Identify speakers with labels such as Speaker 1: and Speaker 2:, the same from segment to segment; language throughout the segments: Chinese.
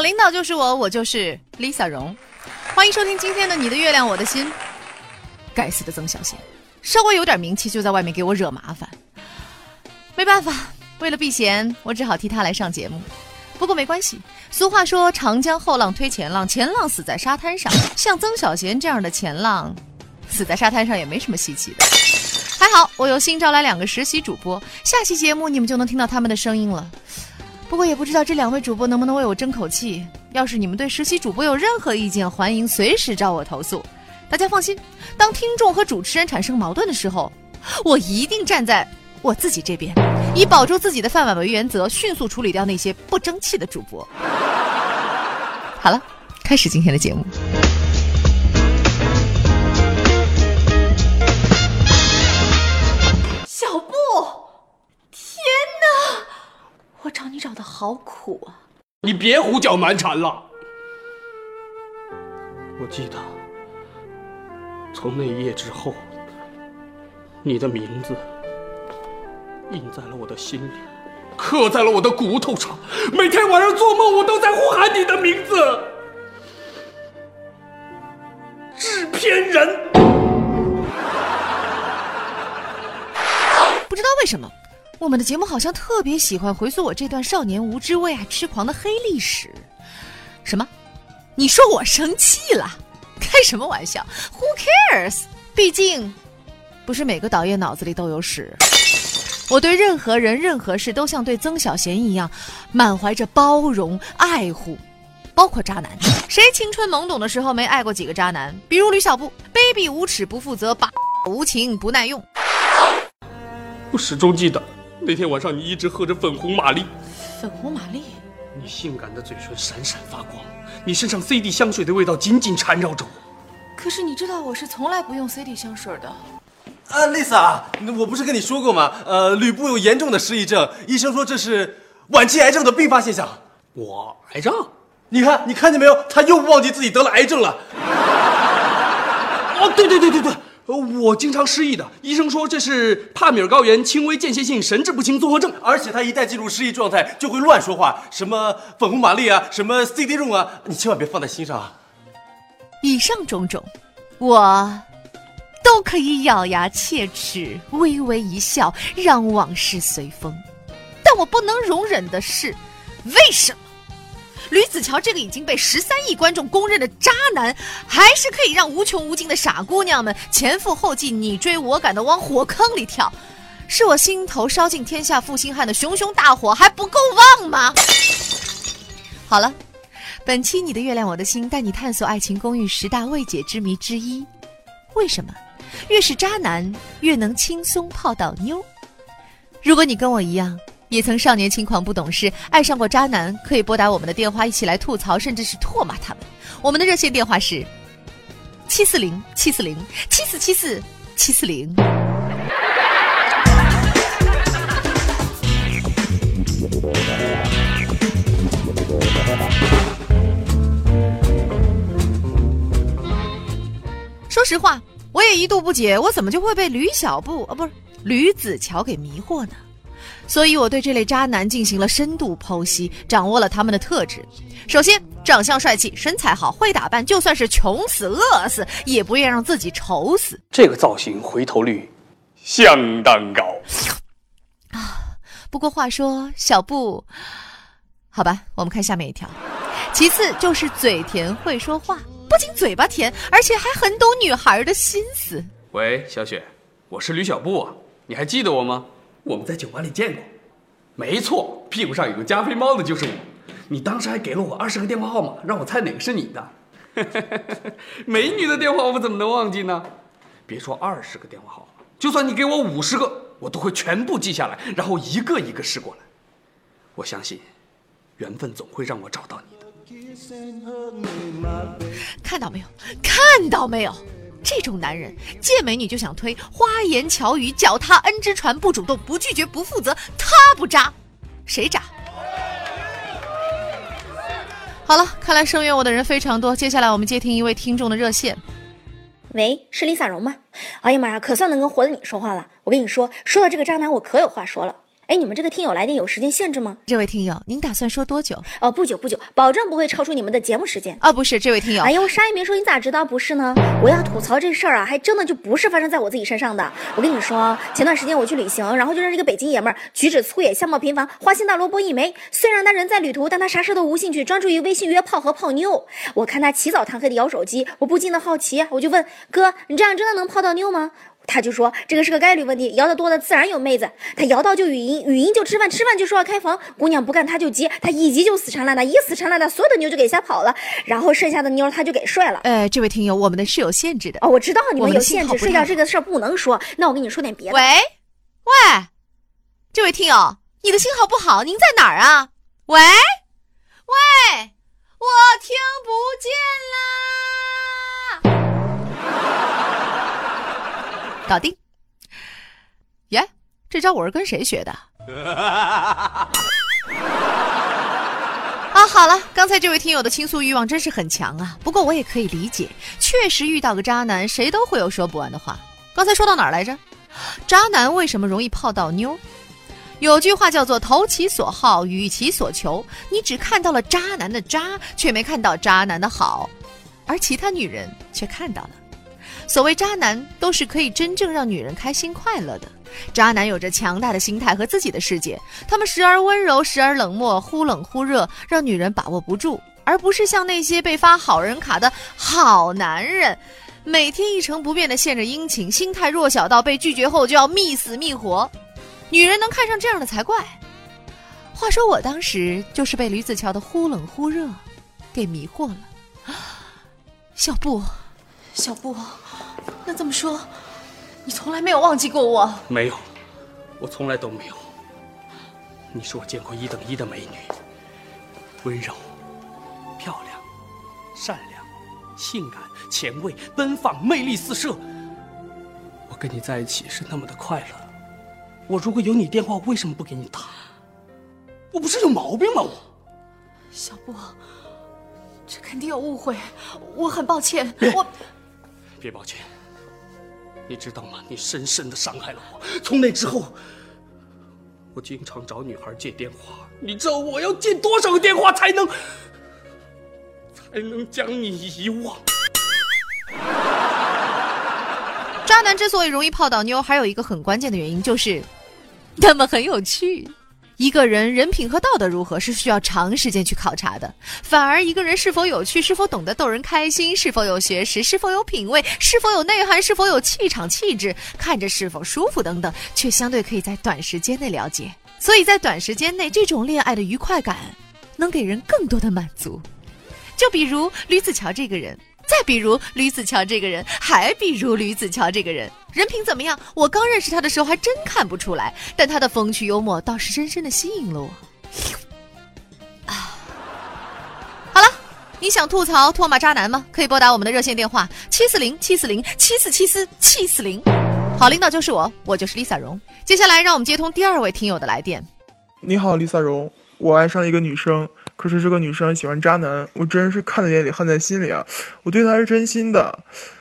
Speaker 1: 领导就是我，我就是 Lisa 荣。欢迎收听今天的《你的月亮我的心》。该死的曾小贤，稍微有点名气就在外面给我惹麻烦。没办法，为了避嫌，我只好替他来上节目。不过没关系，俗话说长江后浪推前浪，前浪死在沙滩上。像曾小贤这样的前浪，死在沙滩上也没什么稀奇的。还好我有新招来两个实习主播，下期节目你们就能听到他们的声音了。不过也不知道这两位主播能不能为我争口气。要是你们对实习主播有任何意见，欢迎随时找我投诉。大家放心，当听众和主持人产生矛盾的时候，我一定站在我自己这边，以保住自己的饭碗为原则，迅速处理掉那些不争气的主播。好了，开始今天的节目。好苦啊！
Speaker 2: 你别胡搅蛮缠了。我记得，从那一夜之后，你的名字印在了我的心里，刻在了我的骨头上。每天晚上做梦，我都在呼喊你的名字。制片人，
Speaker 1: 不知道为什么，我们的节目好像特别喜欢回溯我这段少年无知、为爱痴狂的黑历史。什么？你说我生气了？开什么玩笑？Who cares？毕竟，不是每个导演脑子里都有屎。我对任何人、任何事都像对曾小贤一样，满怀着包容、爱护。包括渣男，谁青春懵懂的时候没爱过几个渣男？比如吕小布，卑鄙无耻、不负责、把无情、不耐用。
Speaker 2: 我始终记得那天晚上，你一直喝着粉红玛丽。
Speaker 1: 粉红玛丽，
Speaker 2: 你性感的嘴唇闪闪发光，你身上 CD 香水的味道紧紧缠绕着我。
Speaker 1: 可是你知道我是从来不用 CD 香水的。
Speaker 3: 啊，Lisa，我不是跟你说过吗？呃，吕布有严重的失忆症，医生说这是晚期癌症的并发现象。
Speaker 2: 我癌症？
Speaker 3: 你看，你看见没有？他又忘记自己得了癌症了。
Speaker 2: 哦，对对对对对，我经常失忆的。医生说这是帕米尔高原轻微间歇性神志不清综合症，
Speaker 3: 而且他一旦进入失忆状态，就会乱说话，什么粉红玛丽啊，什么 CD 用啊，你千万别放在心上啊。
Speaker 1: 以上种种，我都可以咬牙切齿，微微一笑，让往事随风。但我不能容忍的是，为什么？吕子乔这个已经被十三亿观众公认的渣男，还是可以让无穷无尽的傻姑娘们前赴后继、你追我赶的往火坑里跳？是我心头烧尽天下负心汉的熊熊大火还不够旺吗？好了，本期你的月亮我的心带你探索《爱情公寓》十大未解之谜之一：为什么越是渣男越能轻松泡到妞？如果你跟我一样。也曾少年轻狂不懂事，爱上过渣男，可以拨打我们的电话，一起来吐槽，甚至是唾骂他们。我们的热线电话是七四零七四零七四七四七四零。说实话，我也一度不解，我怎么就会被吕小布啊，不是吕子乔给迷惑呢？所以我对这类渣男进行了深度剖析，掌握了他们的特质。首先，长相帅气，身材好，会打扮，就算是穷死饿死，也不愿让自己丑死。
Speaker 2: 这个造型回头率相当高
Speaker 1: 啊！不过话说，小布，好吧，我们看下面一条。其次就是嘴甜会说话，不仅嘴巴甜，而且还很懂女孩的心思。
Speaker 2: 喂，小雪，我是吕小布啊，你还记得我吗？我们在酒吧里见过，没错，屁股上有个加菲猫的就是我。你当时还给了我二十个电话号码，让我猜哪个是你的。美女的电话我怎么能忘记呢？别说二十个电话号码，就算你给我五十个，我都会全部记下来，然后一个一个试过来。我相信，缘分总会让我找到你的。
Speaker 1: 看到没有？看到没有？这种男人见美女就想推，花言巧语，脚踏 N 只船，不主动，不拒绝，不负责，他不渣，谁渣？好了，看来声援我的人非常多。接下来我们接听一位听众的热线。
Speaker 4: 喂，是李洒荣吗？哎呀妈呀，可算能跟活的你说话了。我跟你说，说到这个渣男，我可有话说了。哎，你们这个听友来电有时间限制吗？
Speaker 1: 这位听友，您打算说多久？
Speaker 4: 哦，不久不久，保证不会超出你们的节目时间。
Speaker 1: 哦，不是，这位听友。
Speaker 4: 哎呀，我啥也没说，你咋知道不是呢？我要吐槽这事儿啊，还真的就不是发生在我自己身上的。我跟你说，前段时间我去旅行，然后就认识一个北京爷们儿，举止粗野，相貌平凡，花心大萝卜一枚。虽然他人在旅途，但他啥事都无兴趣，专注于微信约炮和泡妞。我看他起早贪黑的摇手机，我不禁的好奇，我就问哥，你这样真的能泡到妞吗？他就说这个是个概率问题，摇得多的自然有妹子。他摇到就语音，语音就吃饭，吃饭就说要开房。姑娘不干他就急，他一急就死缠烂打，一死缠烂打，所有的妞就给吓跑了，然后剩下的妞他就给睡了。
Speaker 1: 呃，这位听友，我们的是有限制的
Speaker 4: 哦，我知道你们有限制，睡觉这个事儿不能说。那我跟你说点别的。
Speaker 1: 喂，喂，这位听友，你的信号不好，您在哪儿啊？喂，喂，我听不见啦。搞定，耶！这招我是跟谁学的？啊，好了，刚才这位听友的倾诉欲望真是很强啊。不过我也可以理解，确实遇到个渣男，谁都会有说不完的话。刚才说到哪儿来着？渣男为什么容易泡到妞？有句话叫做“投其所好，予其所求”。你只看到了渣男的渣，却没看到渣男的好，而其他女人却看到了。所谓渣男，都是可以真正让女人开心快乐的。渣男有着强大的心态和自己的世界，他们时而温柔，时而冷漠，忽冷忽热，让女人把握不住。而不是像那些被发好人卡的好男人，每天一成不变的献着殷勤，心态弱小到被拒绝后就要觅死觅活。女人能看上这样的才怪。话说我当时就是被吕子乔的忽冷忽热给迷惑了。小布，小布。那这么说，你从来没有忘记过我？
Speaker 2: 没有，我从来都没有。你是我见过一等一的美女，温柔、漂亮、善良、性感、前卫、奔放、魅力四射。我跟你在一起是那么的快乐。我如果有你电话，为什么不给你打？我不是有毛病吗？我，
Speaker 1: 小布，这肯定有误会，我很抱歉。我，
Speaker 2: 别抱歉。你知道吗？你深深的伤害了我。从那之后，我经常找女孩借电话。你知道我要借多少个电话才能才能将你遗忘？
Speaker 1: 渣男之所以容易泡到妞，还有一个很关键的原因，就是他们很有趣。一个人人品和道德如何是需要长时间去考察的，反而一个人是否有趣、是否懂得逗人开心、是否有学识、是否有品味、是否有内涵、是否有气场气质、看着是否舒服等等，却相对可以在短时间内了解。所以在短时间内，这种恋爱的愉快感能给人更多的满足。就比如吕子乔这个人。再比如吕子乔这个人，还比如吕子乔这个人，人品怎么样？我刚认识他的时候还真看不出来，但他的风趣幽默倒是深深的吸引了我。啊，好了，你想吐槽唾骂渣男吗？可以拨打我们的热线电话七四零七四零七四七四七四零。好领导就是我，我就是 Lisa 荣。接下来让我们接通第二位听友的来电。
Speaker 5: 你好，Lisa 荣，我爱上一个女生。可是这个女生喜欢渣男，我真是看在眼里恨在心里啊！我对她是真心的，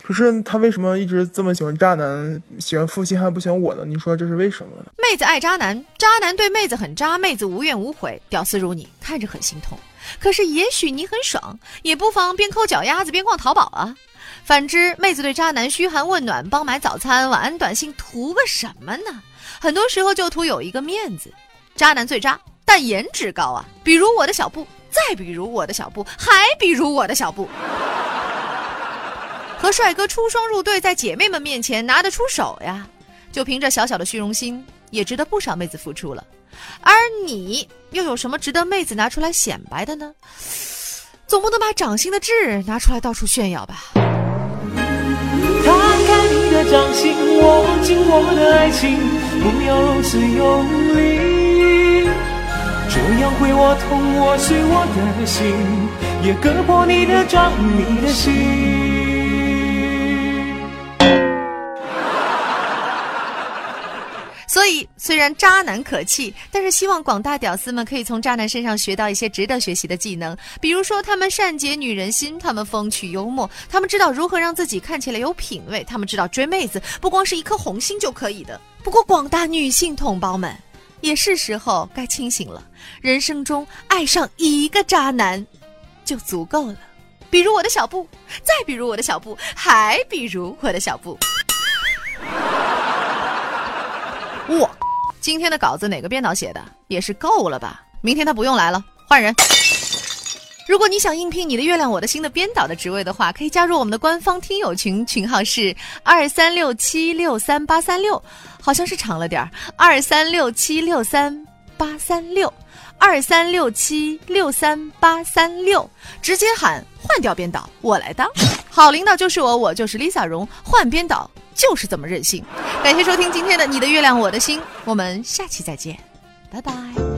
Speaker 5: 可是她为什么一直这么喜欢渣男，喜欢负心汉不喜欢我呢？你说这是为什么？
Speaker 1: 妹子爱渣男，渣男对妹子很渣，妹子无怨无悔，屌丝如你看着很心痛。可是也许你很爽，也不妨边抠脚丫子边逛淘宝啊。反之，妹子对渣男嘘寒问暖，帮买早餐、晚安短信，图个什么呢？很多时候就图有一个面子。渣男最渣。但颜值高啊，比如我的小布，再比如我的小布，还比如我的小布，和帅哥出双入对，在姐妹们面前拿得出手呀，就凭着小小的虚荣心，也值得不少妹子付出了。而你又有什么值得妹子拿出来显摆的呢？总不能把掌心的痣拿出来到处炫耀吧？看看你的掌心，握紧我的爱情，不要如此用力。这样会我痛，我碎我的心，也割破你的掌，你的心。所以，虽然渣男可气，但是希望广大屌丝们可以从渣男身上学到一些值得学习的技能。比如说，他们善解女人心，他们风趣幽默，他们知道如何让自己看起来有品味，他们知道追妹子不光是一颗红心就可以的。不过，广大女性同胞们。也是时候该清醒了。人生中爱上一个渣男就足够了。比如我的小布，再比如我的小布，还比如我的小布。我，今天的稿子哪个编导写的？也是够了吧？明天他不用来了，换人。如果你想应聘你的《月亮我的心》的编导的职位的话，可以加入我们的官方听友群，群号是二三六七六三八三六，好像是长了点儿，二三六七六三八三六，二三六七六三八三六，直接喊换掉编导，我来当。好领导就是我，我就是 Lisa 荣，换编导就是这么任性。感谢收听今天的《你的月亮我的心》，我们下期再见，拜拜。